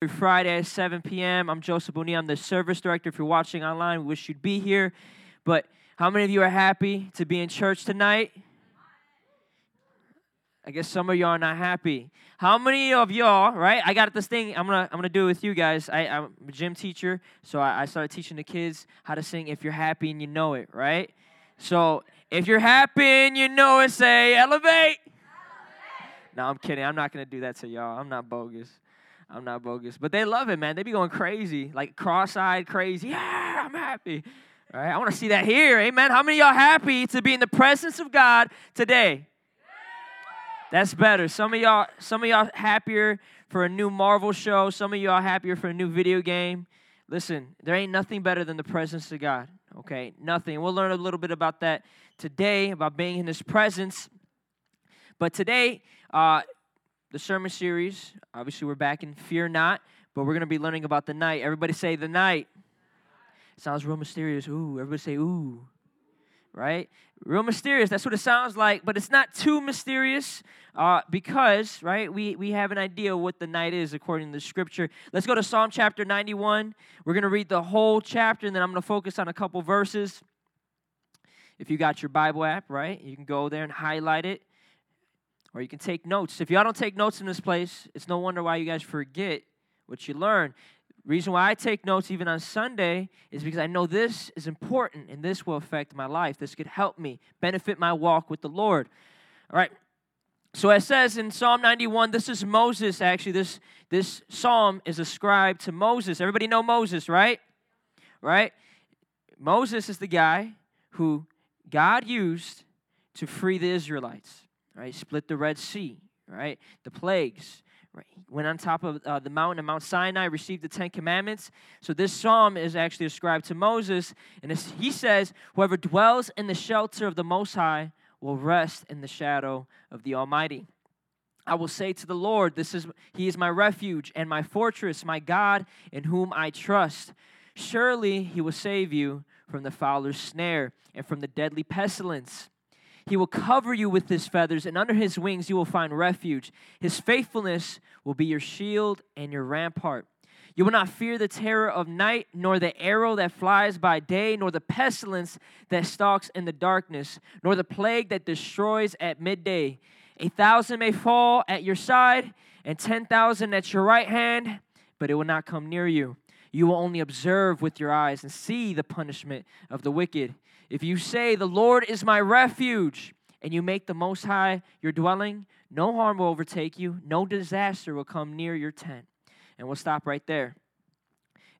every Friday at 7 p.m. I'm Joseph Boni. I'm the service director. If you're watching online, we wish you'd be here. But how many of you are happy to be in church tonight? I guess some of y'all are not happy. How many of y'all, right? I got this thing. I'm gonna I'm gonna do it with you guys. I, am a gym teacher, so I, I started teaching the kids how to sing "If You're Happy and You Know It," right? So if you're happy and you know it, say elevate. elevate. No, I'm kidding. I'm not gonna do that to y'all. I'm not bogus. I'm not bogus. But they love it, man. They be going crazy, like cross-eyed crazy. Yeah, I'm happy. All right, I want to see that here. Amen. How many y'all happy to be in the presence of God today? That's better. Some of y'all, some of y'all happier for a new Marvel show. Some of y'all happier for a new video game. Listen, there ain't nothing better than the presence of God. Okay, nothing. We'll learn a little bit about that today, about being in His presence. But today, uh, the sermon series. Obviously, we're back in Fear Not, but we're going to be learning about the night. Everybody say the night. Sounds real mysterious. Ooh, everybody say ooh. Right? Real mysterious. That's what it sounds like, but it's not too mysterious uh, because, right, we, we have an idea what the night is according to the scripture. Let's go to Psalm chapter 91. We're going to read the whole chapter, and then I'm going to focus on a couple verses. If you got your Bible app, right, you can go there and highlight it or you can take notes. If y'all don't take notes in this place, it's no wonder why you guys forget what you learn. Reason why I take notes even on Sunday is because I know this is important and this will affect my life. This could help me benefit my walk with the Lord. All right. So it says in Psalm 91, this is Moses actually. This this psalm is ascribed to Moses. Everybody know Moses, right? Right? Moses is the guy who God used to free the Israelites right? Split the Red Sea, right? The plagues, right? Went on top of uh, the mountain of Mount Sinai, received the Ten Commandments. So this psalm is actually ascribed to Moses, and he says, "Whoever dwells in the shelter of the Most High will rest in the shadow of the Almighty." I will say to the Lord, "This is He is my refuge and my fortress, my God, in whom I trust. Surely He will save you from the fowler's snare and from the deadly pestilence." He will cover you with his feathers, and under his wings you will find refuge. His faithfulness will be your shield and your rampart. You will not fear the terror of night, nor the arrow that flies by day, nor the pestilence that stalks in the darkness, nor the plague that destroys at midday. A thousand may fall at your side, and ten thousand at your right hand, but it will not come near you. You will only observe with your eyes and see the punishment of the wicked. If you say, The Lord is my refuge, and you make the Most High your dwelling, no harm will overtake you, no disaster will come near your tent. And we'll stop right there.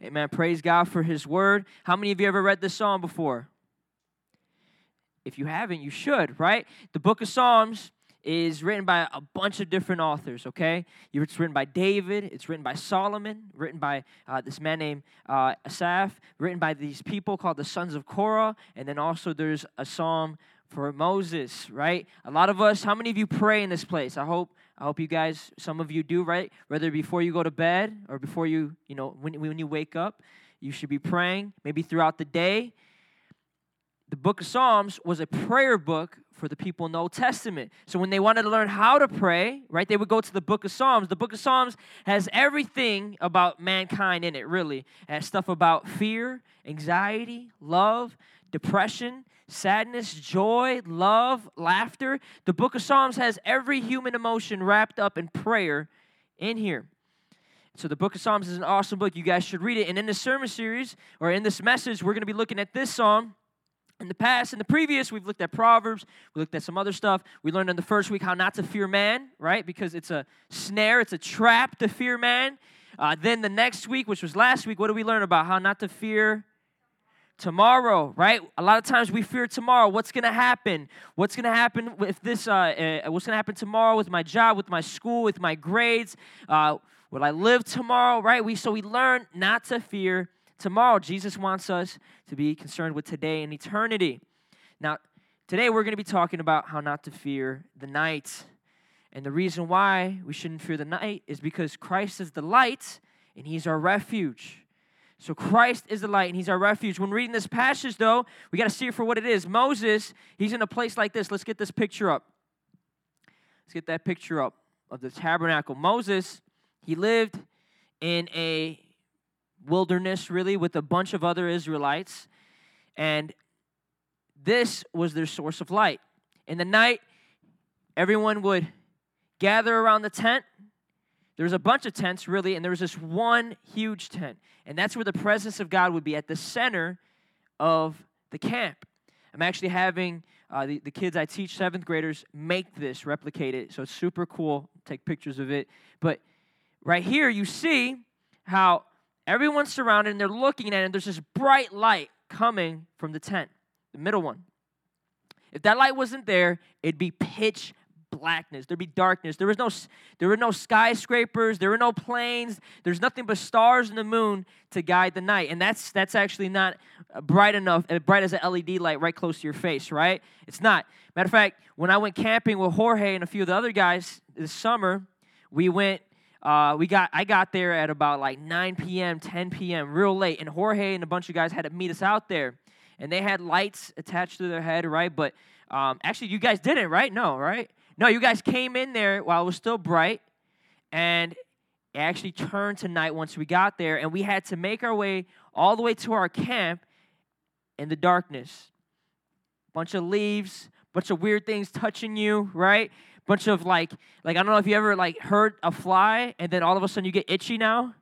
Amen. Praise God for His word. How many of you ever read this psalm before? If you haven't, you should, right? The book of Psalms is written by a bunch of different authors, okay? It's written by David, it's written by Solomon, written by uh, this man named uh, Asaph, written by these people called the sons of Korah, and then also there's a psalm for Moses, right? A lot of us, how many of you pray in this place? I hope I hope you guys, some of you do, right? Whether before you go to bed or before you, you know, when, when you wake up, you should be praying, maybe throughout the day the book of Psalms was a prayer book for the people in the Old Testament. So when they wanted to learn how to pray, right, they would go to the book of Psalms. The book of Psalms has everything about mankind in it, really. It has stuff about fear, anxiety, love, depression, sadness, joy, love, laughter. The book of Psalms has every human emotion wrapped up in prayer in here. So the book of Psalms is an awesome book. You guys should read it. And in this sermon series, or in this message, we're going to be looking at this psalm in the past, in the previous, we've looked at Proverbs, we looked at some other stuff. We learned in the first week how not to fear man, right? Because it's a snare, it's a trap to fear man. Uh, then the next week, which was last week, what did we learn about? How not to fear tomorrow, right? A lot of times we fear tomorrow. What's going to happen? What's going to happen with this? Uh, uh, what's going to happen tomorrow with my job, with my school, with my grades? Uh, will I live tomorrow, right? We so we learn not to fear tomorrow. Jesus wants us to be concerned with today and eternity. Now, today we're going to be talking about how not to fear the night. And the reason why we shouldn't fear the night is because Christ is the light and he's our refuge. So Christ is the light and he's our refuge. When reading this passage, though, we got to see it for what it is. Moses, he's in a place like this. Let's get this picture up. Let's get that picture up of the tabernacle. Moses, he lived in a wilderness, really, with a bunch of other Israelites. And this was their source of light. In the night, everyone would gather around the tent. There was a bunch of tents, really, and there was this one huge tent. And that's where the presence of God would be at the center of the camp. I'm actually having uh, the, the kids I teach, seventh graders, make this, replicate it. So it's super cool. Take pictures of it. But right here, you see how everyone's surrounded and they're looking at it, and there's this bright light coming from the tent, the middle one. If that light wasn't there, it'd be pitch blackness. There'd be darkness. There was no there were no skyscrapers, there were no planes. There's nothing but stars and the moon to guide the night. And that's that's actually not bright enough, as bright as an LED light right close to your face, right? It's not. Matter of fact, when I went camping with Jorge and a few of the other guys this summer, we went uh, we got I got there at about like 9 p.m., 10 p.m., real late, and Jorge and a bunch of guys had to meet us out there, and they had lights attached to their head, right? But um, actually, you guys didn't, right? No, right? No, you guys came in there while it was still bright, and it actually turned to night once we got there, and we had to make our way all the way to our camp in the darkness. Bunch of leaves, bunch of weird things touching you, right? Bunch of like, like I don't know if you ever like heard a fly, and then all of a sudden you get itchy now,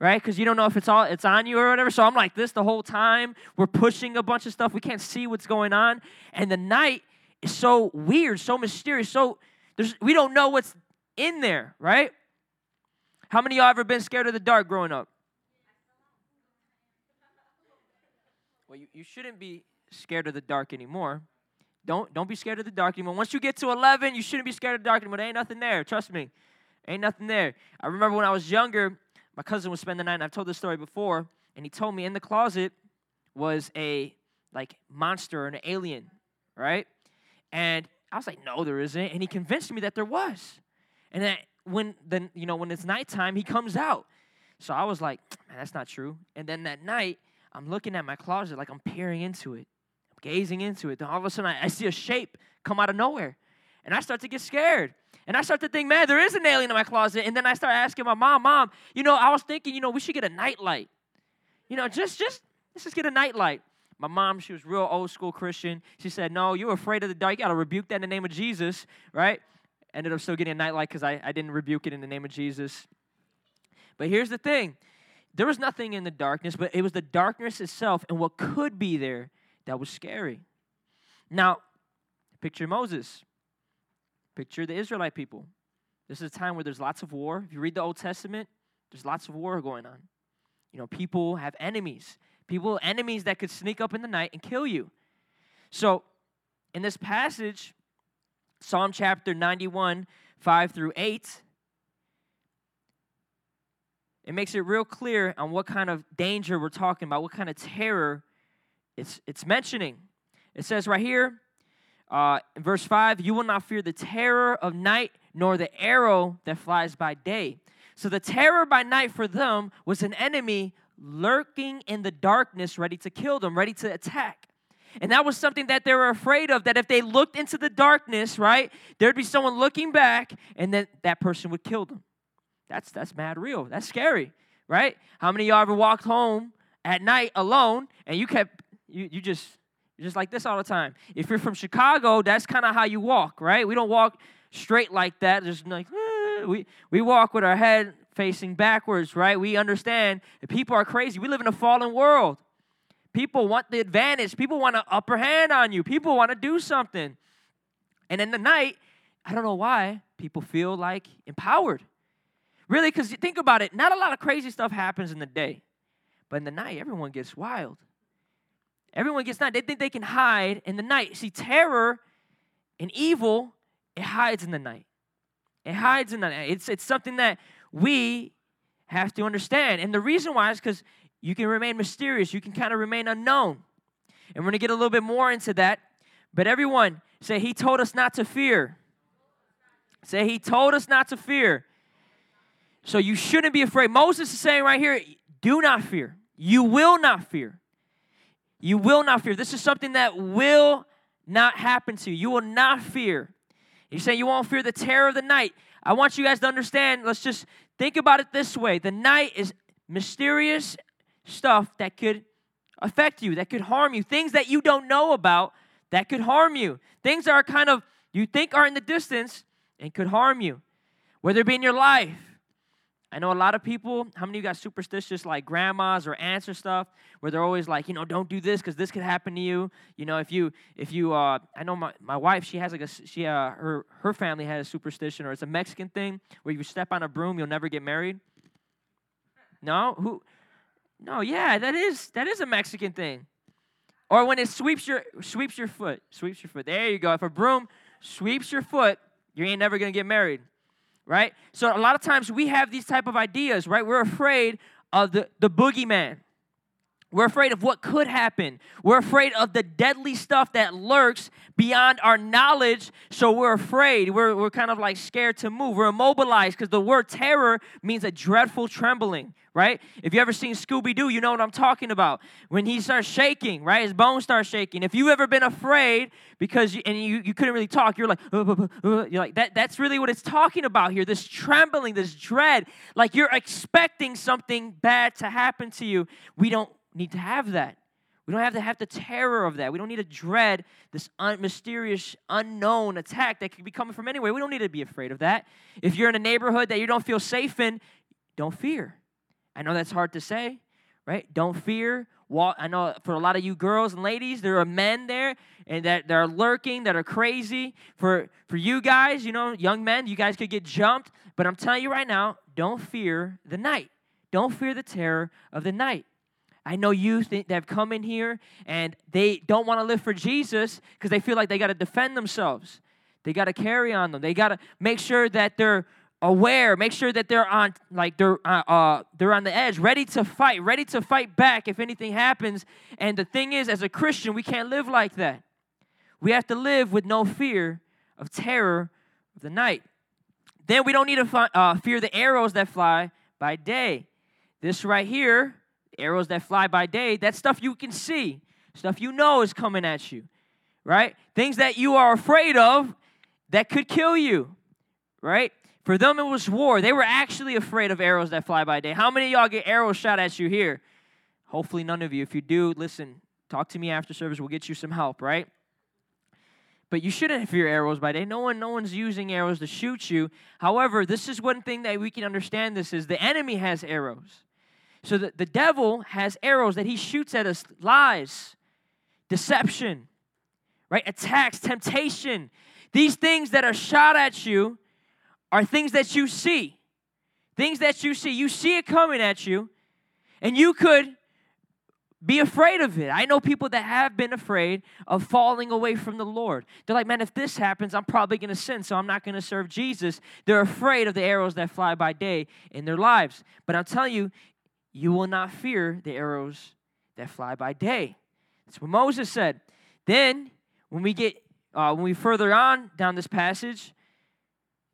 right? Because you don't know if it's all it's on you or whatever. So I'm like this the whole time. We're pushing a bunch of stuff. We can't see what's going on, and the night is so weird, so mysterious, so there's we don't know what's in there, right? How many of y'all ever been scared of the dark growing up? Well, you, you shouldn't be scared of the dark anymore. Don't don't be scared of the dark anymore. Once you get to 11, you shouldn't be scared of the dark anymore. There ain't nothing there. Trust me. Ain't nothing there. I remember when I was younger, my cousin would spend the night, and I've told this story before, and he told me in the closet was a like monster, or an alien, right? And I was like, no, there isn't. And he convinced me that there was. And that when then, you know, when it's nighttime, he comes out. So I was like, man, that's not true. And then that night, I'm looking at my closet like I'm peering into it. Gazing into it. Then all of a sudden I, I see a shape come out of nowhere. And I start to get scared. And I start to think, man, there is an alien in my closet. And then I start asking my mom, Mom, you know, I was thinking, you know, we should get a nightlight. You know, just just let's just get a nightlight. My mom, she was real old school Christian. She said, No, you're afraid of the dark. You got to rebuke that in the name of Jesus, right? Ended up still getting a nightlight because I, I didn't rebuke it in the name of Jesus. But here's the thing there was nothing in the darkness, but it was the darkness itself and what could be there that was scary. Now, picture Moses, picture the Israelite people. This is a time where there's lots of war. If you read the Old Testament, there's lots of war going on. You know, people have enemies people, enemies that could sneak up in the night and kill you. So, in this passage, Psalm chapter 91, 5 through 8, it makes it real clear on what kind of danger we're talking about, what kind of terror it's, it's mentioning. It says right here, uh, in verse 5, you will not fear the terror of night, nor the arrow that flies by day. So the terror by night for them was an enemy lurking in the darkness, ready to kill them, ready to attack. And that was something that they were afraid of that if they looked into the darkness, right, there'd be someone looking back and then that person would kill them. That's that's mad real. That's scary, right? How many of y'all ever walked home at night alone and you kept you you just you're just like this all the time. If you're from Chicago, that's kind of how you walk, right? We don't walk straight like that. Just like eh. we we walk with our head facing backwards, right? We understand that people are crazy. We live in a fallen world. People want the advantage. People want an upper hand on you. People want to do something. And in the night, I don't know why, people feel like empowered. Really, because think about it, not a lot of crazy stuff happens in the day. But in the night, everyone gets wild. Everyone gets night. They think they can hide in the night. See, terror and evil, it hides in the night. It hides in the night. It's, it's something that we have to understand. And the reason why is because you can remain mysterious, you can kind of remain unknown. And we're going to get a little bit more into that. But everyone, say, He told us not to fear. Say, He told us not to fear. So you shouldn't be afraid. Moses is saying right here, do not fear. You will not fear. You will not fear. This is something that will not happen to you. You will not fear. You say you won't fear the terror of the night. I want you guys to understand. Let's just Think about it this way the night is mysterious stuff that could affect you, that could harm you, things that you don't know about that could harm you, things that are kind of you think are in the distance and could harm you, whether it be in your life. I know a lot of people, how many of you got superstitious like grandmas or aunts or stuff, where they're always like, you know, don't do this because this could happen to you. You know, if you, if you, uh, I know my, my wife, she has like a, she, uh, her, her family has a superstition or it's a Mexican thing where you step on a broom, you'll never get married. No? Who? No, yeah, that is, that is a Mexican thing. Or when it sweeps your, sweeps your foot, sweeps your foot. There you go. If a broom sweeps your foot, you ain't never gonna get married, right? So a lot of times we have these type of ideas, right? We're afraid of the, the boogeyman. We're afraid of what could happen. We're afraid of the deadly stuff that lurks beyond our knowledge. So we're afraid. We're, we're kind of like scared to move. We're immobilized because the word terror means a dreadful trembling, right? If you ever seen Scooby Doo, you know what I'm talking about. When he starts shaking, right? His bones start shaking. If you've ever been afraid because you, and you, you couldn't really talk, you're like, uh, uh, uh, you're like that. That's really what it's talking about here. This trembling, this dread, like you're expecting something bad to happen to you. We don't need to have that. We don't have to have the terror of that. We don't need to dread this un- mysterious, unknown attack that could be coming from anywhere. We don't need to be afraid of that. If you're in a neighborhood that you don't feel safe in, don't fear. I know that's hard to say, right? Don't fear. Walk, I know for a lot of you girls and ladies, there are men there and that, that are lurking, that are crazy. For for you guys, you know, young men, you guys could get jumped. But I'm telling you right now, don't fear the night. Don't fear the terror of the night. I know youth that have come in here and they don't want to live for Jesus because they feel like they got to defend themselves. They got to carry on them. They got to make sure that they're aware. Make sure that they're on like they're uh, uh, they're on the edge, ready to fight, ready to fight back if anything happens. And the thing is, as a Christian, we can't live like that. We have to live with no fear of terror of the night. Then we don't need to uh, fear the arrows that fly by day. This right here arrows that fly by day, that's stuff you can see, stuff you know is coming at you, right? Things that you are afraid of that could kill you, right? For them, it was war. They were actually afraid of arrows that fly by day. How many y'all get arrows shot at you here? Hopefully, none of you. If you do, listen, talk to me after service. We'll get you some help, right? But you shouldn't fear arrows by day. No one, no one's using arrows to shoot you. However, this is one thing that we can understand. This is the enemy has arrows. So the, the devil has arrows that he shoots at us lies, deception, right? Attacks, temptation. These things that are shot at you are things that you see. Things that you see. You see it coming at you, and you could be afraid of it. I know people that have been afraid of falling away from the Lord. They're like, man, if this happens, I'm probably going to sin, so I'm not going to serve Jesus. They're afraid of the arrows that fly by day in their lives. But I'm telling you, you will not fear the arrows that fly by day. That's what Moses said. Then, when we get uh, when we further on down this passage,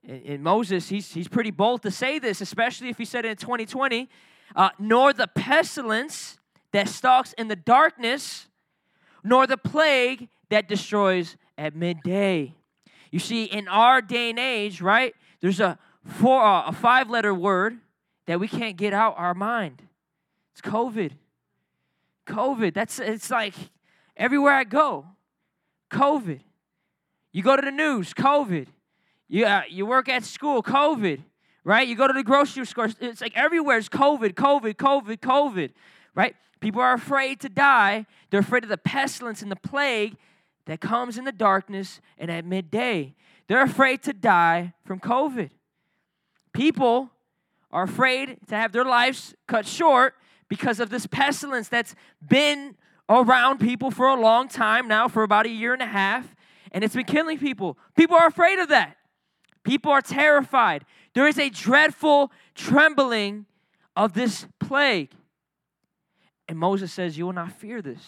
in, in, Moses, he's he's pretty bold to say this, especially if he said it in 2020. Uh, nor the pestilence that stalks in the darkness, nor the plague that destroys at midday. You see, in our day and age, right? There's a four, uh, a five-letter word that we can't get out our mind. It's COVID. COVID. That's it's like everywhere I go. COVID. You go to the news, COVID. You, uh, you work at school, COVID, right? You go to the grocery store, it's like everywhere it's COVID, COVID, COVID, COVID, right? People are afraid to die. They're afraid of the pestilence and the plague that comes in the darkness and at midday. They're afraid to die from COVID. People are afraid to have their lives cut short because of this pestilence that's been around people for a long time now, for about a year and a half, and it's been killing people. People are afraid of that. People are terrified. There is a dreadful trembling of this plague. And Moses says, You will not fear this.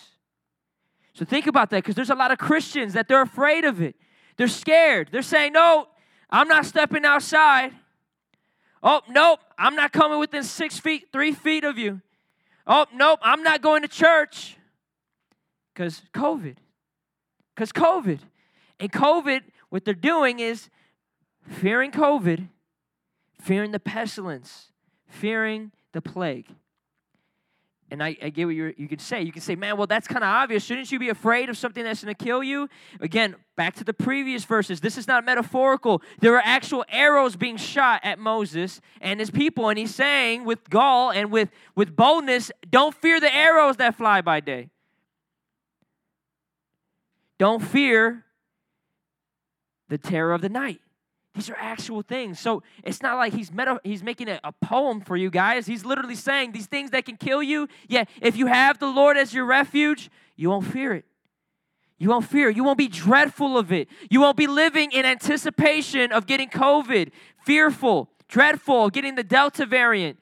So think about that because there's a lot of Christians that they're afraid of it. They're scared. They're saying, No, I'm not stepping outside. Oh, nope, I'm not coming within six feet, three feet of you. Oh, nope, I'm not going to church because COVID. Because COVID. And COVID, what they're doing is fearing COVID, fearing the pestilence, fearing the plague. And I, I get what you could say. You can say, man, well, that's kind of obvious. Shouldn't you be afraid of something that's going to kill you? Again, back to the previous verses. This is not metaphorical. There are actual arrows being shot at Moses and his people. And he's saying with gall and with, with boldness, don't fear the arrows that fly by day. Don't fear the terror of the night. These are actual things. So it's not like he's meta, he's making a, a poem for you guys. He's literally saying these things that can kill you. Yeah, if you have the Lord as your refuge, you won't fear it. You won't fear. It. You won't be dreadful of it. You won't be living in anticipation of getting COVID, fearful, dreadful, getting the Delta variant.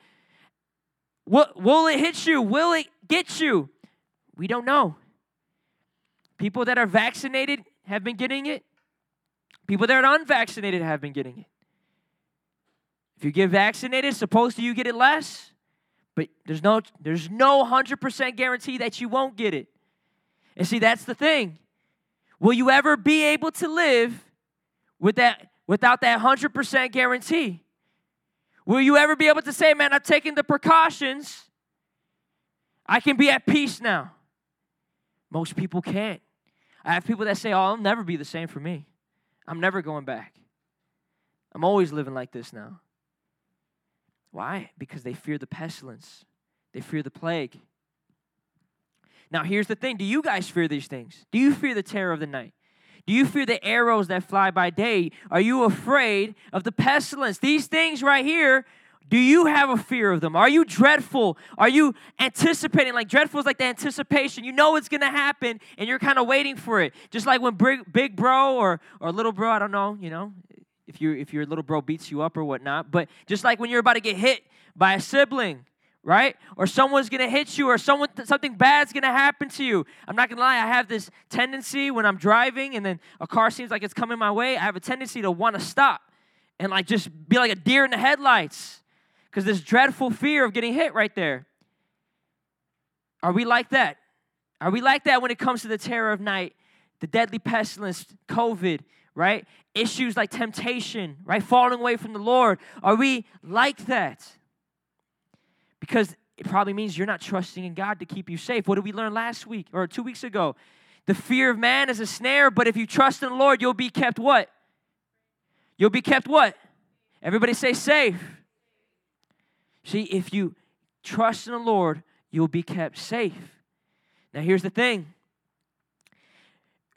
Will, will it hit you? Will it get you? We don't know. People that are vaccinated have been getting it. People that are unvaccinated have been getting it. If you get vaccinated, supposed to you get it less, but there's no there's no 100% guarantee that you won't get it. And see, that's the thing. Will you ever be able to live with that without that 100% guarantee? Will you ever be able to say, "Man, I've taken the precautions. I can be at peace now." Most people can't. I have people that say, "Oh, I'll never be the same for me." I'm never going back. I'm always living like this now. Why? Because they fear the pestilence, they fear the plague. Now, here's the thing do you guys fear these things? Do you fear the terror of the night? Do you fear the arrows that fly by day? Are you afraid of the pestilence? These things right here do you have a fear of them? Are you dreadful? Are you anticipating? Like, dreadful is like the anticipation. You know it's going to happen and you're kind of waiting for it. Just like when big, big bro or, or little bro, I don't know, you know, if, you, if your little bro beats you up or whatnot. But just like when you're about to get hit by a sibling, right? Or someone's gonna hit you, or someone something bad's gonna happen to you. I'm not gonna lie, I have this tendency when I'm driving and then a car seems like it's coming my way, I have a tendency to want to stop and like just be like a deer in the headlights because this dreadful fear of getting hit right there. Are we like that? Are we like that when it comes to the terror of night, the deadly pestilence, COVID, right? Issues like temptation, right? Falling away from the Lord. Are we like that? Because it probably means you're not trusting in God to keep you safe. What did we learn last week or two weeks ago? The fear of man is a snare, but if you trust in the Lord, you'll be kept what? You'll be kept what? Everybody say safe. See, if you trust in the Lord, you'll be kept safe. Now, here's the thing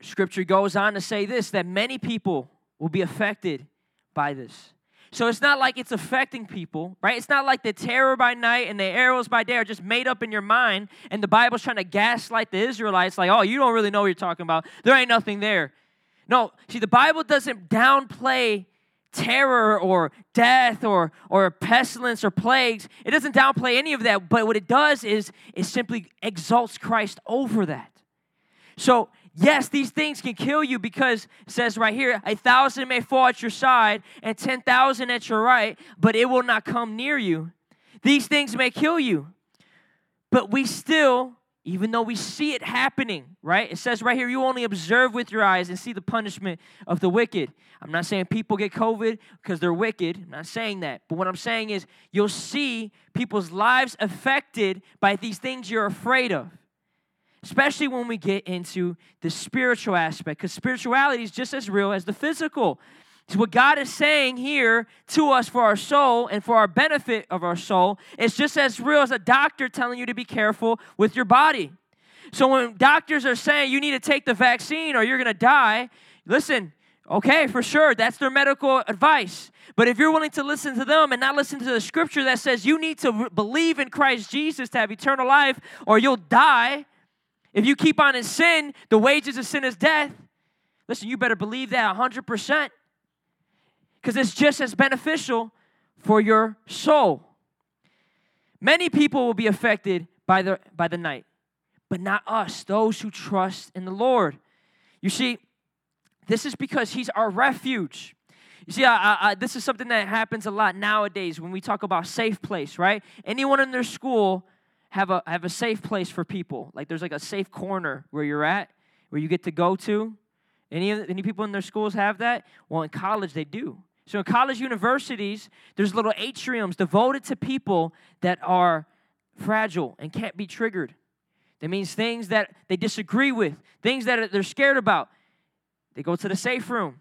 Scripture goes on to say this that many people will be affected by this. So it's not like it's affecting people, right? It's not like the terror by night and the arrows by day are just made up in your mind and the Bible's trying to gaslight the Israelites like, oh, you don't really know what you're talking about. There ain't nothing there. No, see, the Bible doesn't downplay terror or death or, or pestilence or plagues. It doesn't downplay any of that, but what it does is it simply exalts Christ over that. So, yes, these things can kill you because it says right here, a thousand may fall at your side and 10,000 at your right, but it will not come near you. These things may kill you, but we still even though we see it happening, right? It says right here, you only observe with your eyes and see the punishment of the wicked. I'm not saying people get COVID because they're wicked. I'm not saying that. But what I'm saying is you'll see people's lives affected by these things you're afraid of. Especially when we get into the spiritual aspect, because spirituality is just as real as the physical. So, what God is saying here to us for our soul and for our benefit of our soul is just as real as a doctor telling you to be careful with your body. So, when doctors are saying you need to take the vaccine or you're going to die, listen, okay, for sure, that's their medical advice. But if you're willing to listen to them and not listen to the scripture that says you need to believe in Christ Jesus to have eternal life or you'll die, if you keep on in sin, the wages of sin is death. Listen, you better believe that 100% because it's just as beneficial for your soul. Many people will be affected by the, by the night, but not us, those who trust in the Lord. You see, this is because He's our refuge. You see, I, I, I, this is something that happens a lot nowadays when we talk about safe place, right? Anyone in their school have a have a safe place for people. Like there's like a safe corner where you're at, where you get to go to. Any any people in their schools have that? Well, in college they do. So in college universities, there's little atriums devoted to people that are fragile and can't be triggered. That means things that they disagree with, things that they're scared about. They go to the safe room.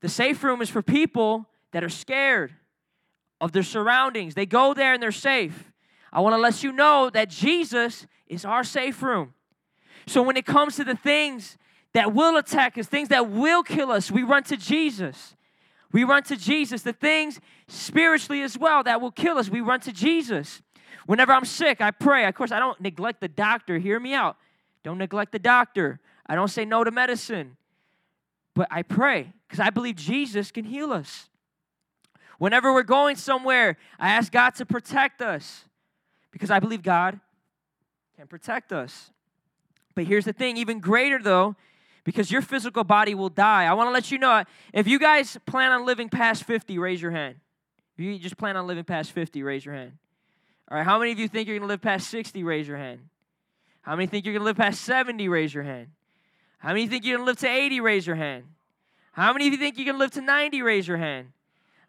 The safe room is for people that are scared of their surroundings. They go there and they're safe. I want to let you know that Jesus is our safe room. So when it comes to the things that will attack us, things that will kill us, we run to Jesus. We run to Jesus. The things spiritually as well that will kill us, we run to Jesus. Whenever I'm sick, I pray. Of course, I don't neglect the doctor. Hear me out. Don't neglect the doctor. I don't say no to medicine. But I pray because I believe Jesus can heal us. Whenever we're going somewhere, I ask God to protect us because I believe God can protect us. But here's the thing even greater though, because your physical body will die. I want to let you know if you guys plan on living past 50, raise your hand. If you just plan on living past 50, raise your hand. All right, how many of you think you're going to live past 60? Raise your hand. How many think you're going to live past 70? Raise your hand. How many think you're going to live to 80? Raise your hand. How many of you think you're to live to 90? Raise your hand.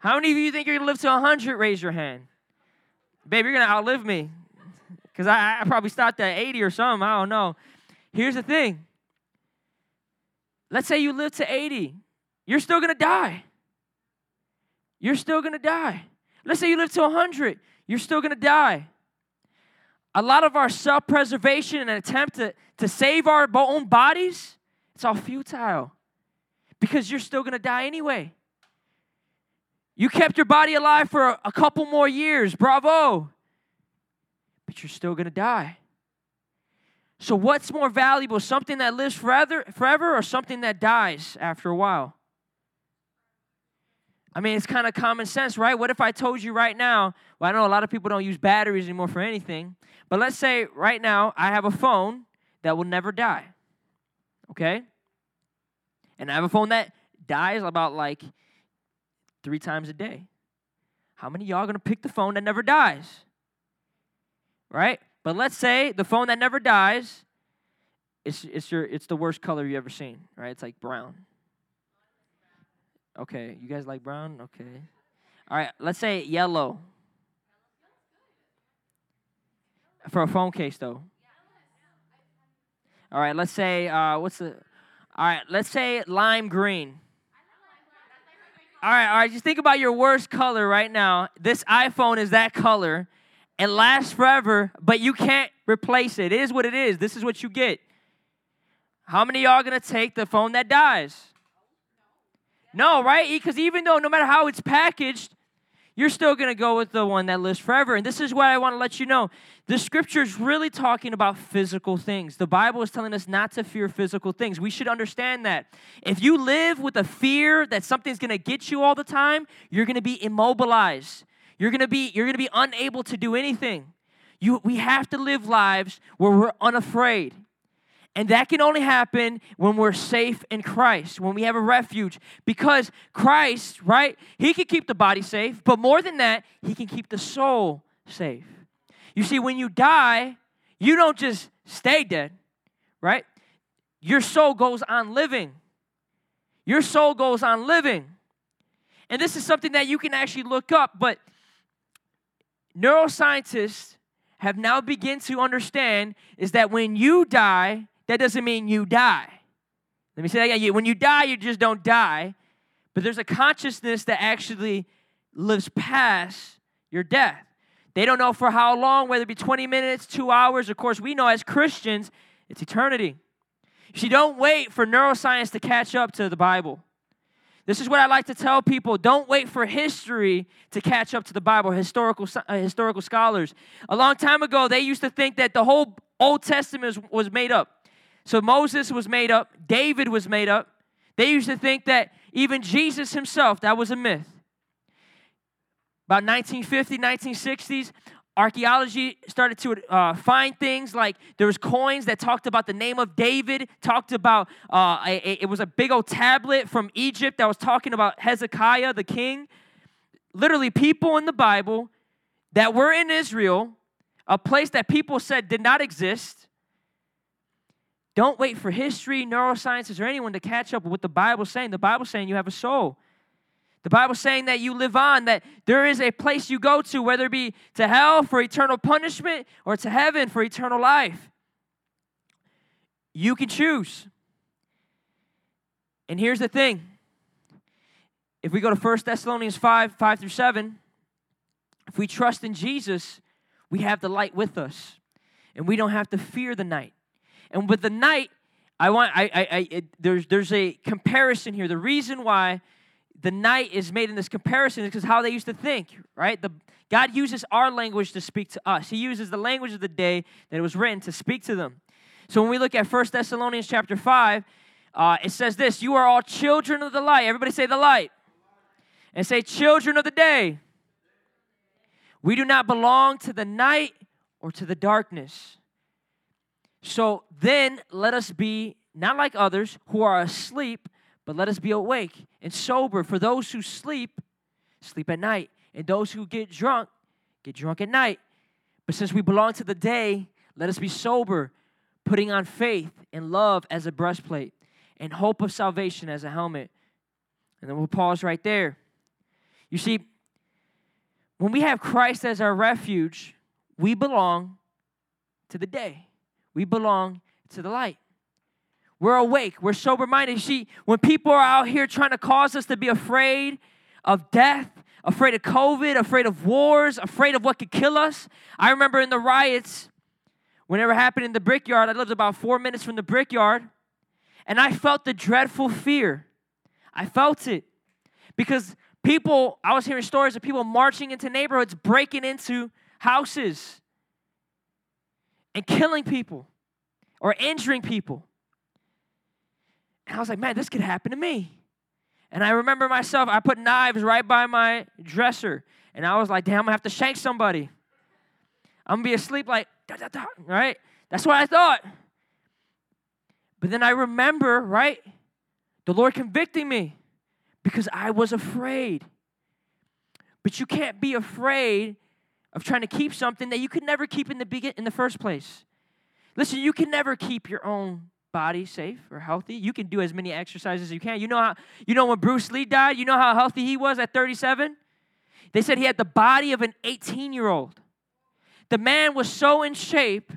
How many of you think you're going to live to 100? Raise your hand. Babe, you're going to outlive me. Because I, I probably stopped at 80 or something. I don't know. Here's the thing. Let's say you live to 80. You're still to die. You're still to die. Let's say you live to 100. You're still to die. A lot of our self preservation and attempt to, to save our own bodies, it's all futile because you're still to die anyway. You kept your body alive for a, a couple more years. Bravo. But you're still to die. So, what's more valuable, something that lives forever, forever or something that dies after a while? I mean, it's kind of common sense, right? What if I told you right now? Well, I know a lot of people don't use batteries anymore for anything, but let's say right now I have a phone that will never die. Okay? And I have a phone that dies about like three times a day. How many y'all gonna pick the phone that never dies? Right? But let's say the phone that never dies, it's, it's, your, it's the worst color you ever seen, right? It's like brown. Okay, you guys like brown? Okay. All right, let's say yellow. For a phone case, though. All right, let's say, uh, what's the, all right, let's say lime green. All right, all right, just think about your worst color right now. This iPhone is that color. It lasts forever, but you can't replace it. It is what it is. This is what you get. How many y'all gonna take the phone that dies? No, right? Because even though no matter how it's packaged, you're still going to go with the one that lives forever. And this is what I want to let you know. The scripture is really talking about physical things. The Bible is telling us not to fear physical things. We should understand that. If you live with a fear that something's going to get you all the time, you're going to be immobilized. You're going to be you're going to be unable to do anything. You, we have to live lives where we're unafraid. And that can only happen when we're safe in Christ, when we have a refuge. Because Christ, right, He can keep the body safe, but more than that, He can keep the soul safe. You see, when you die, you don't just stay dead, right? Your soul goes on living. Your soul goes on living. And this is something that you can actually look up, but neuroscientists have now begun to understand is that when you die, that doesn't mean you die. Let me say that again. When you die, you just don't die, but there's a consciousness that actually lives past your death. They don't know for how long, whether it be 20 minutes, two hours. Of course, we know as Christians, it's eternity. You see, don't wait for neuroscience to catch up to the Bible. This is what I like to tell people. Don't wait for history to catch up to the Bible, historical, uh, historical scholars. A long time ago, they used to think that the whole Old Testament was, made up. So Moses was made up, David was made up. They used to think that even Jesus himself, that was a myth. About 1950, 1960s, archaeology started to uh, find things like there was coins that talked about the name of david talked about uh, a, a, it was a big old tablet from egypt that was talking about hezekiah the king literally people in the bible that were in israel a place that people said did not exist don't wait for history, neurosciences, or anyone to catch up with what the Bible's saying. The Bible's saying you have a soul. The Bible's saying that you live on, that there is a place you go to, whether it be to hell for eternal punishment or to heaven for eternal life. You can choose. And here's the thing if we go to 1 Thessalonians 5 5 through 7, if we trust in Jesus, we have the light with us and we don't have to fear the night. And with the night, I want I I, I it, there's there's a comparison here. The reason why the night is made in this comparison is because how they used to think, right? The God uses our language to speak to us. He uses the language of the day that it was written to speak to them. So when we look at 1 Thessalonians chapter 5, uh, it says this You are all children of the light. Everybody say the light. And say, children of the day. We do not belong to the night or to the darkness. So then let us be not like others who are asleep, but let us be awake and sober. For those who sleep, sleep at night. And those who get drunk, get drunk at night. But since we belong to the day, let us be sober, putting on faith and love as a breastplate, and hope of salvation as a helmet. And then we'll pause right there. You see, when we have Christ as our refuge, we belong to the day. We belong to the light. We're awake. We're sober minded. See, when people are out here trying to cause us to be afraid of death, afraid of COVID, afraid of wars, afraid of what could kill us. I remember in the riots, whenever it happened in the brickyard, I lived about four minutes from the brickyard, and I felt the dreadful fear. I felt it because people, I was hearing stories of people marching into neighborhoods, breaking into houses, and killing people or injuring people. And I was like, man, this could happen to me. And I remember myself, I put knives right by my dresser. And I was like, damn, I'm gonna have to shank somebody. I'm gonna be asleep like, da, da, da, right? That's what I thought. But then I remember, right? The Lord convicting me because I was afraid. But you can't be afraid of trying to keep something that you could never keep in the begin in the first place. Listen, you can never keep your own body safe or healthy. You can do as many exercises as you can. You know how you know when Bruce Lee died, you know how healthy he was at 37? They said he had the body of an 18-year-old. The man was so in shape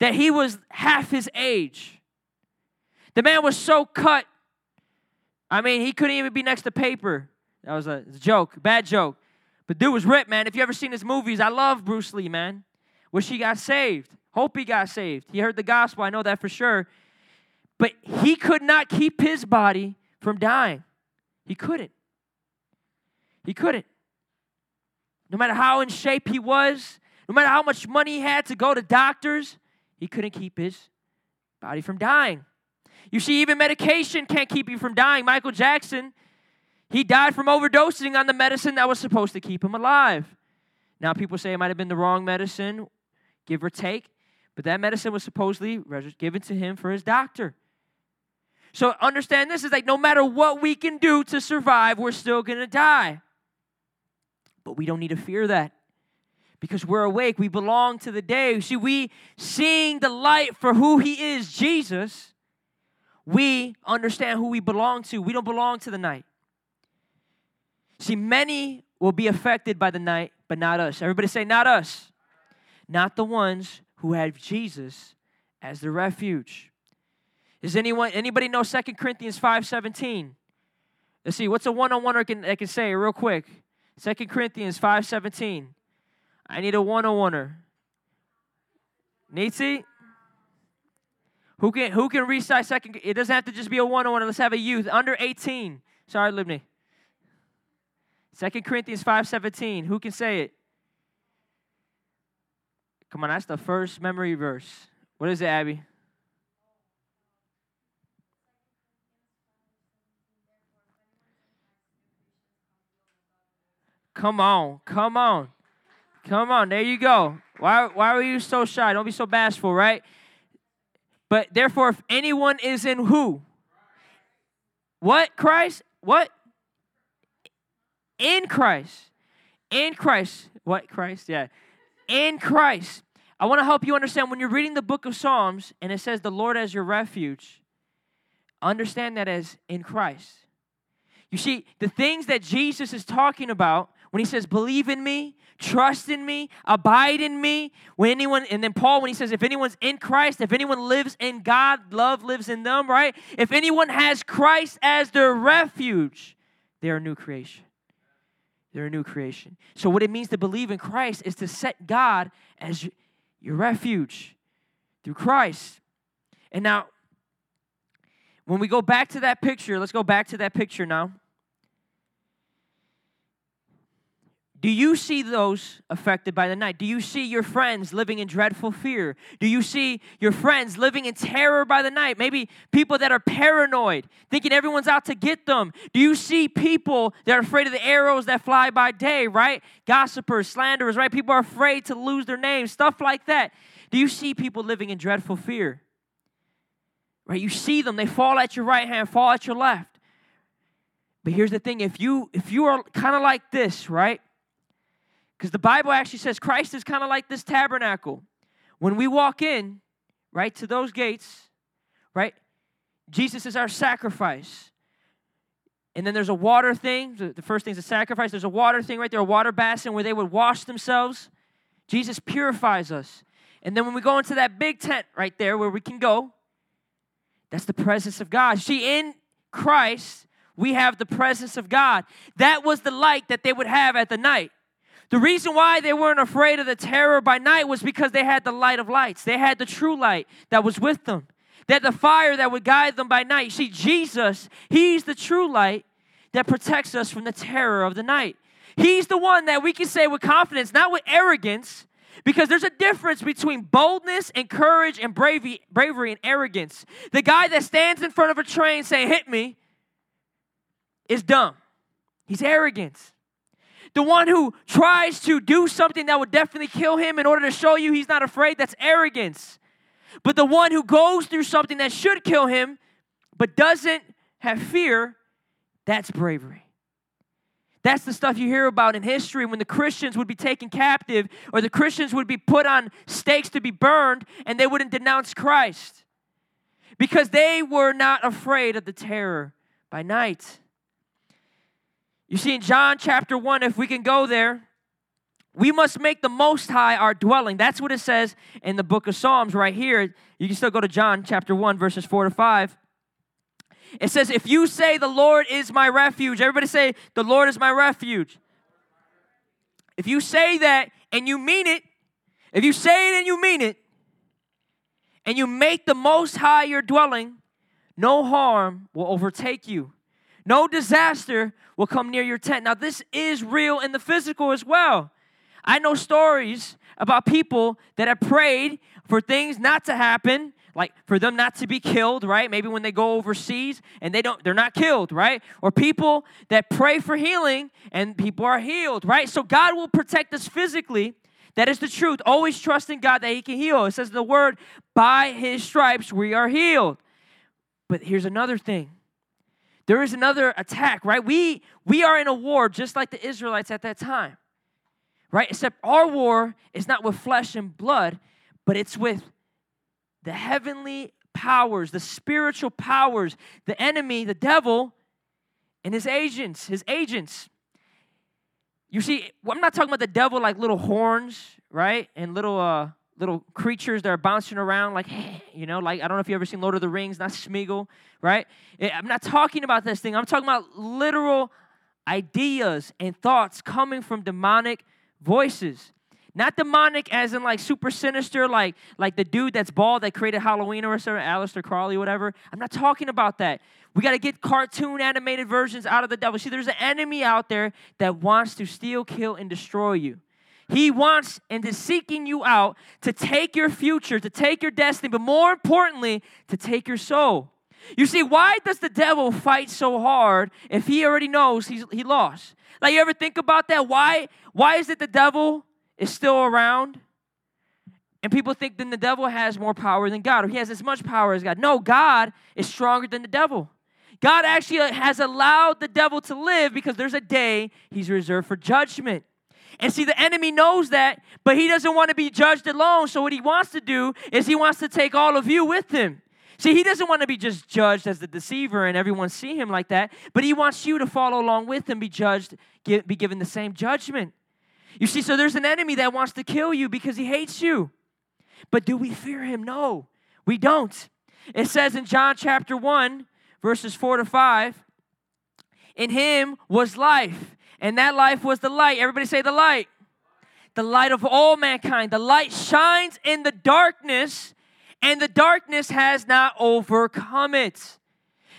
that he was half his age. The man was so cut I mean, he couldn't even be next to paper. That was a, a joke, bad joke. But dude was ripped, man. If you ever seen his movies, I love Bruce Lee, man. Wish he got saved. Hope he got saved. He heard the gospel, I know that for sure. But he could not keep his body from dying. He couldn't. He couldn't. No matter how in shape he was, no matter how much money he had to go to doctors, he couldn't keep his body from dying. You see, even medication can't keep you from dying. Michael Jackson, he died from overdosing on the medicine that was supposed to keep him alive. Now, people say it might have been the wrong medicine, give or take, but that medicine was supposedly given to him for his doctor. So understand this is like no matter what we can do to survive, we're still going to die. But we don't need to fear that because we're awake. We belong to the day. See, we seeing the light for who he is, Jesus, we understand who we belong to. We don't belong to the night. See, many will be affected by the night, but not us. Everybody say, not us. Not the ones who have Jesus as the refuge. Does anyone anybody know 2 Corinthians 5:17? Let's see, what's a one-on-one I can, I can say real quick? 2 Corinthians 5:17. I need a one-on-oneer. Nitsi? Who can who can recite second? It doesn't have to just be a one on one. Let's have a youth under 18. Sorry, Libney. Second Corinthians 5:17. Who can say it? Come on, that's the first memory verse. What is it, Abby? Come on, come on, come on. There you go. Why, why were you so shy? Don't be so bashful, right? But therefore, if anyone is in who? What? Christ? What? In Christ. In Christ. What? Christ? Yeah. In Christ. I want to help you understand when you're reading the book of Psalms and it says the Lord as your refuge, understand that as in Christ. You see, the things that Jesus is talking about when he says, believe in me, trust in me, abide in me. When anyone, and then Paul, when he says, if anyone's in Christ, if anyone lives in God, love lives in them, right? If anyone has Christ as their refuge, they're a new creation. They're a new creation. So, what it means to believe in Christ is to set God as your refuge through Christ. And now, when we go back to that picture, let's go back to that picture now. Do you see those affected by the night? Do you see your friends living in dreadful fear? Do you see your friends living in terror by the night? Maybe people that are paranoid, thinking everyone's out to get them. Do you see people that are afraid of the arrows that fly by day, right? Gossipers, slanderers, right? People are afraid to lose their names, stuff like that. Do you see people living in dreadful fear? Right? You see them, they fall at your right hand, fall at your left. But here's the thing, if you if you are kind of like this, right? Because the Bible actually says Christ is kind of like this tabernacle. When we walk in, right, to those gates, right, Jesus is our sacrifice. And then there's a water thing. The first thing is a sacrifice. There's a water thing right there, a water basin where they would wash themselves. Jesus purifies us. And then when we go into that big tent right there where we can go, that's the presence of God. See, in Christ, we have the presence of God. That was the light that they would have at the night. The reason why they weren't afraid of the terror by night was because they had the light of lights. They had the true light that was with them. They had the fire that would guide them by night. See, Jesus, He's the true light that protects us from the terror of the night. He's the one that we can say with confidence, not with arrogance, because there's a difference between boldness and courage and bravery, bravery and arrogance. The guy that stands in front of a train saying, Hit me, is dumb. He's arrogant. The one who tries to do something that would definitely kill him in order to show you he's not afraid, that's arrogance. But the one who goes through something that should kill him but doesn't have fear, that's bravery. That's the stuff you hear about in history when the Christians would be taken captive or the Christians would be put on stakes to be burned and they wouldn't denounce Christ because they were not afraid of the terror by night. You see, in John chapter 1, if we can go there, we must make the Most High our dwelling. That's what it says in the book of Psalms right here. You can still go to John chapter 1, verses 4 to 5. It says, If you say the Lord is my refuge, everybody say, The Lord is my refuge. If you say that and you mean it, if you say it and you mean it, and you make the Most High your dwelling, no harm will overtake you. No disaster will come near your tent. Now, this is real in the physical as well. I know stories about people that have prayed for things not to happen, like for them not to be killed, right? Maybe when they go overseas and they don't they're not killed, right? Or people that pray for healing and people are healed, right? So God will protect us physically. That is the truth. Always trust in God that he can heal. It says in the word, by his stripes we are healed. But here's another thing there is another attack, right? We we are in a war just like the Israelites at that time. Right? Except our war is not with flesh and blood, but it's with the heavenly powers, the spiritual powers, the enemy, the devil, and his agents, his agents. You see, I'm not talking about the devil like little horns, right? And little uh little creatures that are bouncing around like, you know, like I don't know if you ever seen Lord of the Rings, not Smeagol, right? Eh, I'm not talking about this thing. I'm talking about literal ideas and thoughts coming from demonic voices. Not demonic as in like super sinister, like like the dude that's bald that created Halloween or something, Aleister Crowley, whatever. I'm not talking about that. We got to get cartoon animated versions out of the devil. See, there's an enemy out there that wants to steal, kill, and destroy you. He wants and is seeking you out to take your future, to take your destiny, but more importantly, to take your soul. You see, why does the devil fight so hard if he already knows he's, he lost? Like, you ever think about that? Why, why is it the devil is still around? And people think then the devil has more power than God, or he has as much power as God. No, God is stronger than the devil. God actually has allowed the devil to live because there's a day he's reserved for judgment. And see, the enemy knows that, but he doesn't want to be judged alone. So, what he wants to do is he wants to take all of you with him. See, he doesn't want to be just judged as the deceiver and everyone see him like that, but he wants you to follow along with him, be judged, be given the same judgment. You see, so there's an enemy that wants to kill you because he hates you. But do we fear him? No, we don't. It says in John chapter 1, verses 4 to 5, in him was life, and that life was the light. Everybody say the light. The light of all mankind. The light shines in the darkness, and the darkness has not overcome it.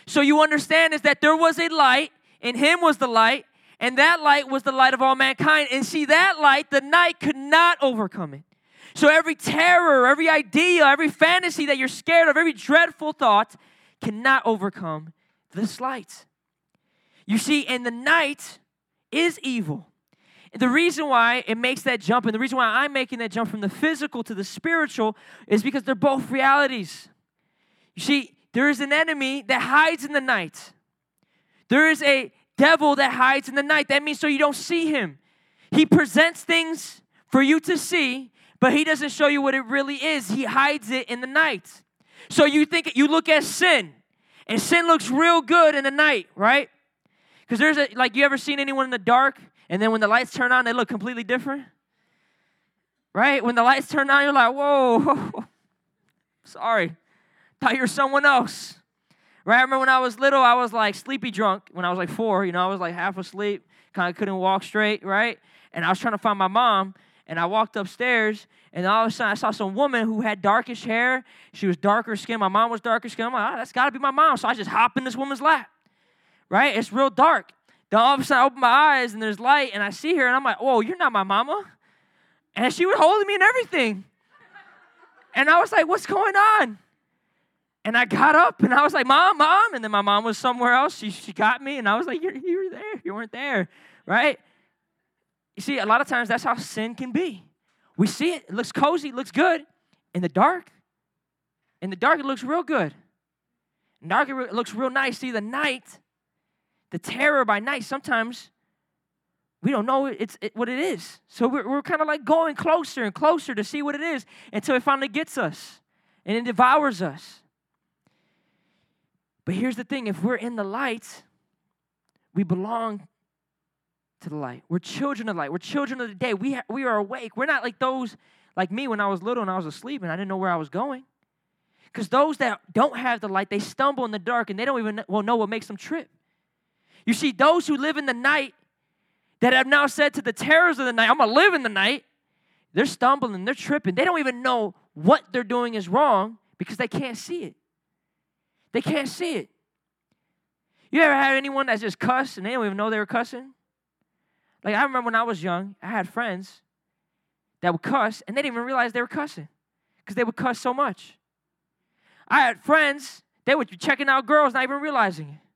So you understand is that there was a light, in him was the light, and that light was the light of all mankind. And see, that light, the night could not overcome it. So every terror, every idea, every fantasy that you're scared of, every dreadful thought cannot overcome this light. You see, in the night is evil. The reason why it makes that jump, and the reason why I'm making that jump from the physical to the spiritual, is because they're both realities. You see, there is an enemy that hides in the night. There is a devil that hides in the night. That means so you don't see him. He presents things for you to see, but he doesn't show you what it really is. He hides it in the night. So you think you look at sin, and sin looks real good in the night, right? Because there's a like you ever seen anyone in the dark, and then when the lights turn on, they look completely different? Right? When the lights turn on, you're like, whoa, sorry, thought you're someone else. Right? I remember when I was little, I was like sleepy drunk when I was like four. You know, I was like half asleep, kind of couldn't walk straight, right? And I was trying to find my mom, and I walked upstairs, and all of a sudden I saw some woman who had darkish hair. She was darker skin. My mom was darker skin. I'm like, oh, that's got to be my mom. So I just hop in this woman's lap, right? It's real dark. Then all of a sudden I open my eyes, and there's light, and I see her, and I'm like, whoa, you're not my mama. And she was holding me and everything. And I was like, what's going on? And I got up and I was like, Mom, Mom. And then my mom was somewhere else. She, she got me and I was like, you you were there. You weren't there, right? You see, a lot of times that's how sin can be. We see it, it looks cozy, it looks good. In the dark, in the dark, it looks real good. In dark, it looks real nice. See, the night, the terror by night, sometimes we don't know it's it, what it is. So we're, we're kind of like going closer and closer to see what it is until it finally gets us and it devours us. But here's the thing if we're in the light, we belong to the light. We're children of light. We're children of the day. We, ha- we are awake. We're not like those, like me when I was little and I was asleep and I didn't know where I was going. Because those that don't have the light, they stumble in the dark and they don't even well, know what makes them trip. You see, those who live in the night that have now said to the terrors of the night, I'm going to live in the night, they're stumbling, they're tripping. They don't even know what they're doing is wrong because they can't see it. They can't see it. You ever had anyone that just cuss and they don't even know they were cussing? Like I remember when I was young, I had friends that would cuss and they didn't even realize they were cussing because they would cuss so much. I had friends, they would be checking out girls, not even realizing it.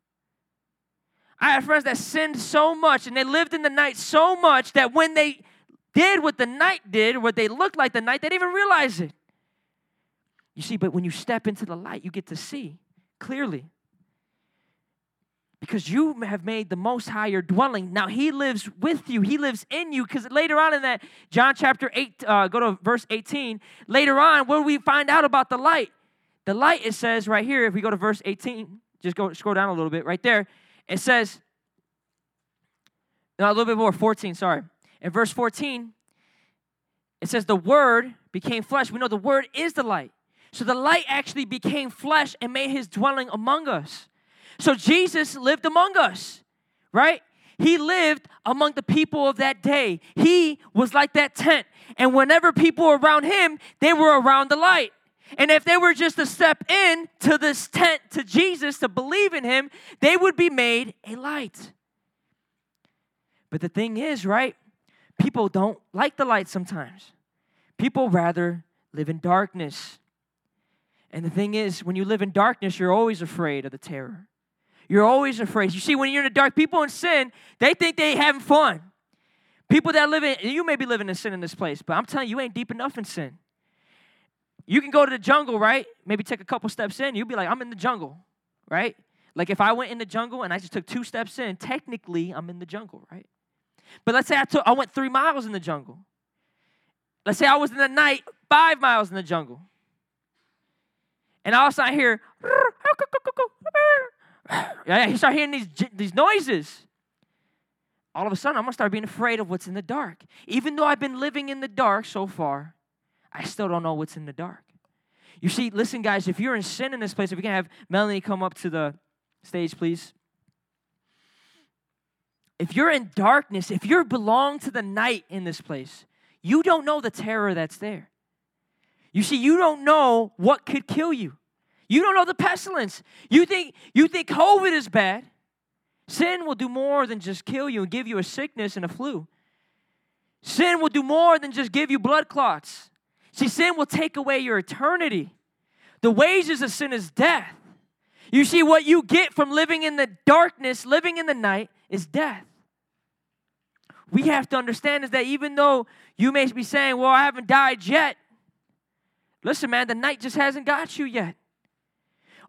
I had friends that sinned so much and they lived in the night so much that when they did what the night did, what they looked like the night, they didn't even realize it. You see, but when you step into the light, you get to see clearly. Because you have made the Most High your dwelling. Now He lives with you. He lives in you. Because later on in that, John chapter 8, uh, go to verse 18. Later on, do we find out about the light? The light, it says right here, if we go to verse 18, just go scroll down a little bit right there. It says, no, a little bit more, 14, sorry. In verse 14, it says, The Word became flesh. We know the Word is the light. So the light actually became flesh and made his dwelling among us. So Jesus lived among us, right? He lived among the people of that day. He was like that tent. And whenever people were around him, they were around the light. And if they were just to step in to this tent to Jesus to believe in him, they would be made a light. But the thing is, right? People don't like the light sometimes. People rather live in darkness. And the thing is, when you live in darkness, you're always afraid of the terror. You're always afraid. You see, when you're in the dark, people in sin, they think they having fun. People that live in, you may be living in sin in this place, but I'm telling you, you ain't deep enough in sin. You can go to the jungle, right? Maybe take a couple steps in, you'll be like, I'm in the jungle, right? Like if I went in the jungle and I just took two steps in, technically I'm in the jungle, right? But let's say I took I went three miles in the jungle. Let's say I was in the night five miles in the jungle. And all of a sudden I hear, yeah, you start hearing these, these noises. All of a sudden, I'm to start being afraid of what's in the dark. Even though I've been living in the dark so far, I still don't know what's in the dark. You see, listen, guys, if you're in sin in this place, if we can have Melanie come up to the stage, please. If you're in darkness, if you belong to the night in this place, you don't know the terror that's there. You see, you don't know what could kill you. You don't know the pestilence. You think you think COVID is bad. Sin will do more than just kill you and give you a sickness and a flu. Sin will do more than just give you blood clots. See, sin will take away your eternity. The wages of sin is death. You see, what you get from living in the darkness, living in the night, is death. We have to understand is that even though you may be saying, Well, I haven't died yet, listen, man, the night just hasn't got you yet.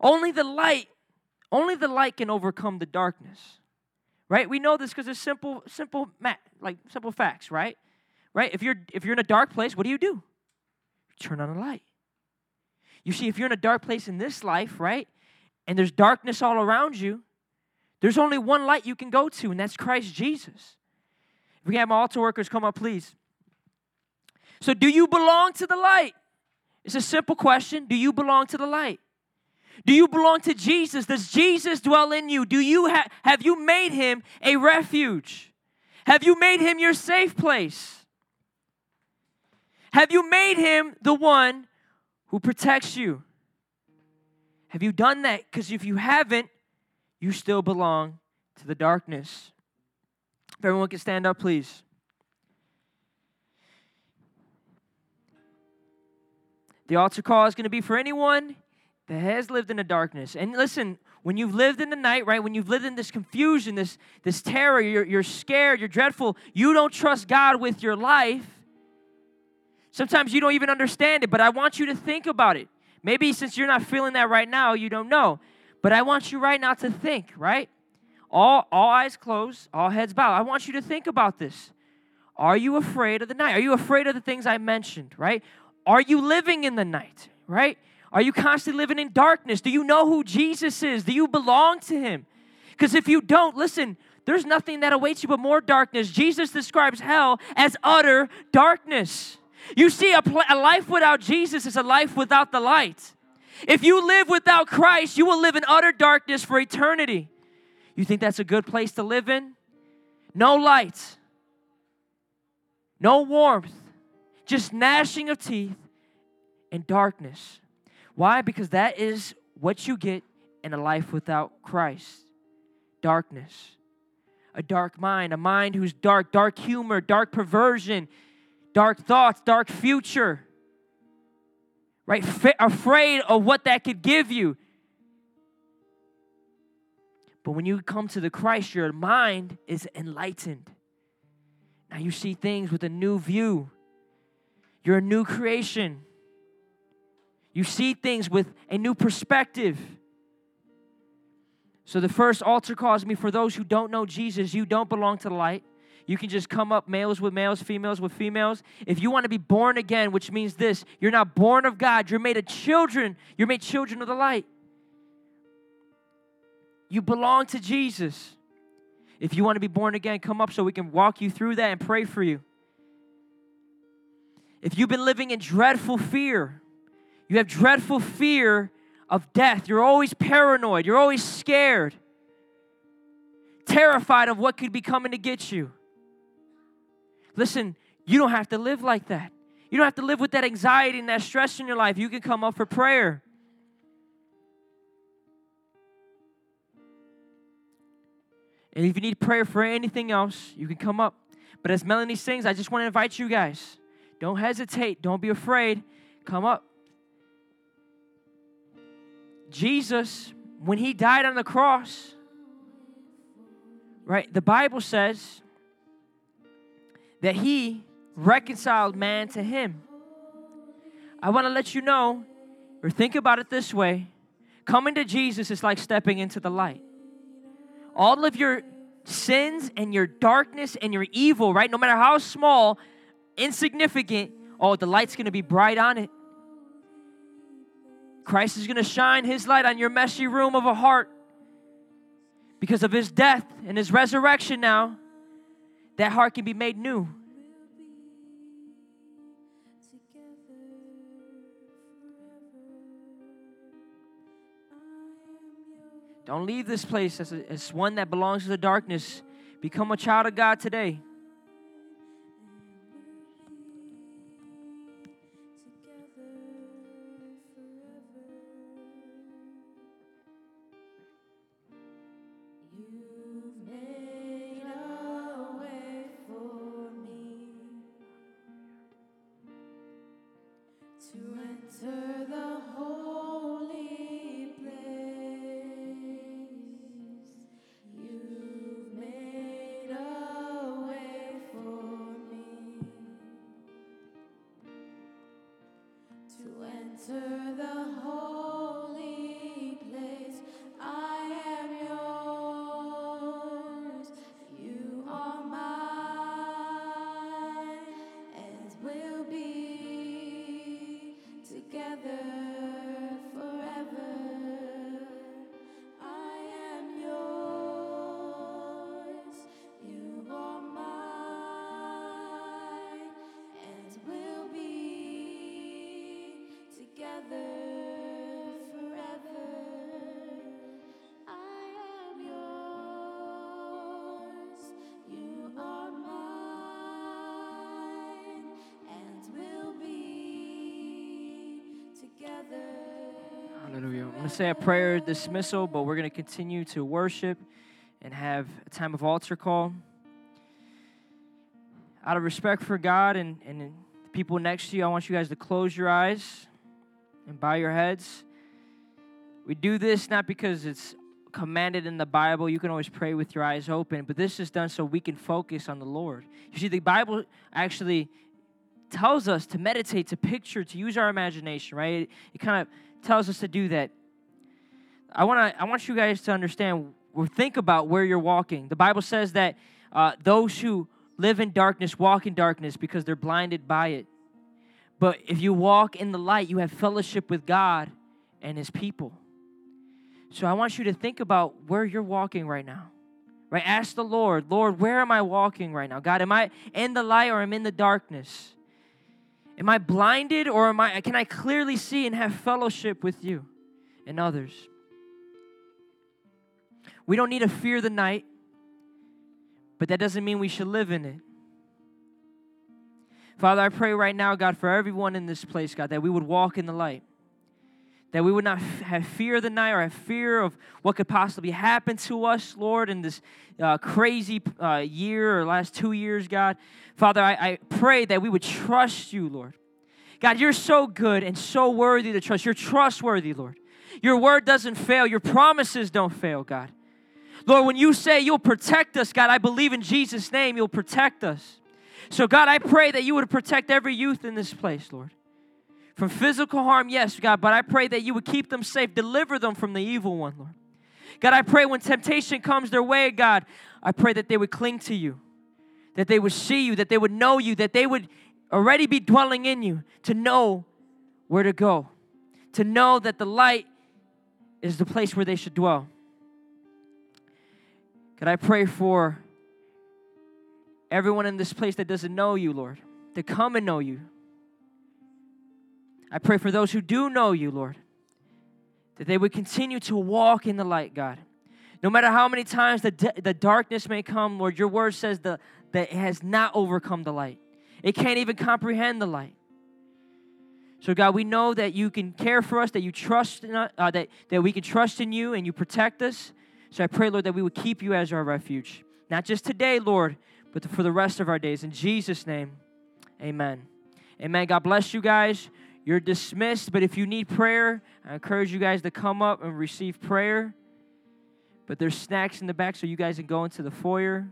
Only the light, only the light can overcome the darkness. Right? We know this because it's simple, simple, like simple facts, right? Right? If you're if you're in a dark place, what do you do? Turn on a light. You see, if you're in a dark place in this life, right, and there's darkness all around you, there's only one light you can go to, and that's Christ Jesus. If we have altar workers come up, please. So, do you belong to the light? It's a simple question. Do you belong to the light? Do you belong to Jesus? Does Jesus dwell in you? Do you ha- have you made him a refuge? Have you made him your safe place? Have you made him the one who protects you? Have you done that? Because if you haven't, you still belong to the darkness. If everyone can stand up, please. The altar call is going to be for anyone that has lived in the darkness. And listen, when you've lived in the night, right, when you've lived in this confusion, this, this terror, you're, you're scared, you're dreadful, you don't trust God with your life, Sometimes you don't even understand it, but I want you to think about it. Maybe since you're not feeling that right now, you don't know. But I want you right now to think, right? All, all eyes closed, all heads bowed. I want you to think about this. Are you afraid of the night? Are you afraid of the things I mentioned, right? Are you living in the night, right? Are you constantly living in darkness? Do you know who Jesus is? Do you belong to him? Because if you don't, listen, there's nothing that awaits you but more darkness. Jesus describes hell as utter darkness. You see, a, pl- a life without Jesus is a life without the light. If you live without Christ, you will live in utter darkness for eternity. You think that's a good place to live in? No light, no warmth, just gnashing of teeth and darkness. Why? Because that is what you get in a life without Christ darkness. A dark mind, a mind who's dark, dark humor, dark perversion, dark thoughts, dark future, right? F- afraid of what that could give you. But when you come to the Christ, your mind is enlightened. Now you see things with a new view. You're a new creation. You see things with a new perspective. So the first altar calls me for those who don't know Jesus, you don't belong to the light. You can just come up males with males, females with females. If you want to be born again, which means this, you're not born of God, you're made a children, you're made children of the light. You belong to Jesus. If you want to be born again, come up so we can walk you through that and pray for you. If you've been living in dreadful fear, you have dreadful fear of death, you're always paranoid, you're always scared, terrified of what could be coming to get you. Listen, you don't have to live like that. You don't have to live with that anxiety and that stress in your life. You can come up for prayer. And if you need prayer for anything else, you can come up. But as Melanie sings, I just want to invite you guys. Don't hesitate. Don't be afraid. Come up. Jesus, when he died on the cross, right, the Bible says that he reconciled man to him. I want to let you know, or think about it this way coming to Jesus is like stepping into the light. All of your sins and your darkness and your evil, right? No matter how small, insignificant, oh, the light's going to be bright on it. Christ is going to shine his light on your messy room of a heart because of his death and his resurrection now. That heart can be made new. Don't leave this place as, a, as one that belongs to the darkness. Become a child of God today. Hallelujah. I'm going to say a prayer dismissal, but we're going to continue to worship and have a time of altar call. Out of respect for God and, and people next to you, I want you guys to close your eyes and bow your heads. We do this not because it's commanded in the Bible. You can always pray with your eyes open, but this is done so we can focus on the Lord. You see, the Bible actually tells us to meditate, to picture, to use our imagination, right? It, it kind of tells us to do that. I want to I want you guys to understand or think about where you're walking. The Bible says that uh, those who live in darkness walk in darkness because they're blinded by it. But if you walk in the light, you have fellowship with God and His people. So I want you to think about where you're walking right now. Right? Ask the Lord, Lord, where am I walking right now? God, am I in the light or am I in the darkness? Am I blinded or am I can I clearly see and have fellowship with you and others? We don't need to fear the night, but that doesn't mean we should live in it. Father, I pray right now, God, for everyone in this place, God, that we would walk in the light. That we would not have fear of the night or have fear of what could possibly happen to us, Lord, in this uh, crazy uh, year or last two years, God. Father, I, I pray that we would trust you, Lord. God, you're so good and so worthy to trust. You're trustworthy, Lord. Your word doesn't fail, your promises don't fail, God. Lord, when you say you'll protect us, God, I believe in Jesus' name you'll protect us. So, God, I pray that you would protect every youth in this place, Lord. From physical harm, yes, God, but I pray that you would keep them safe, deliver them from the evil one, Lord. God, I pray when temptation comes their way, God, I pray that they would cling to you, that they would see you, that they would know you, that they would already be dwelling in you to know where to go, to know that the light is the place where they should dwell. God, I pray for everyone in this place that doesn't know you, Lord, to come and know you. I pray for those who do know you, Lord, that they would continue to walk in the light, God. No matter how many times the, d- the darkness may come, Lord, your word says the, that it has not overcome the light. It can't even comprehend the light. So, God, we know that you can care for us, that you trust in us, uh, that, that we can trust in you and you protect us. So I pray, Lord, that we would keep you as our refuge. Not just today, Lord, but for the rest of our days. In Jesus' name, amen. Amen. God bless you guys. You're dismissed, but if you need prayer, I encourage you guys to come up and receive prayer. But there's snacks in the back, so you guys can go into the foyer.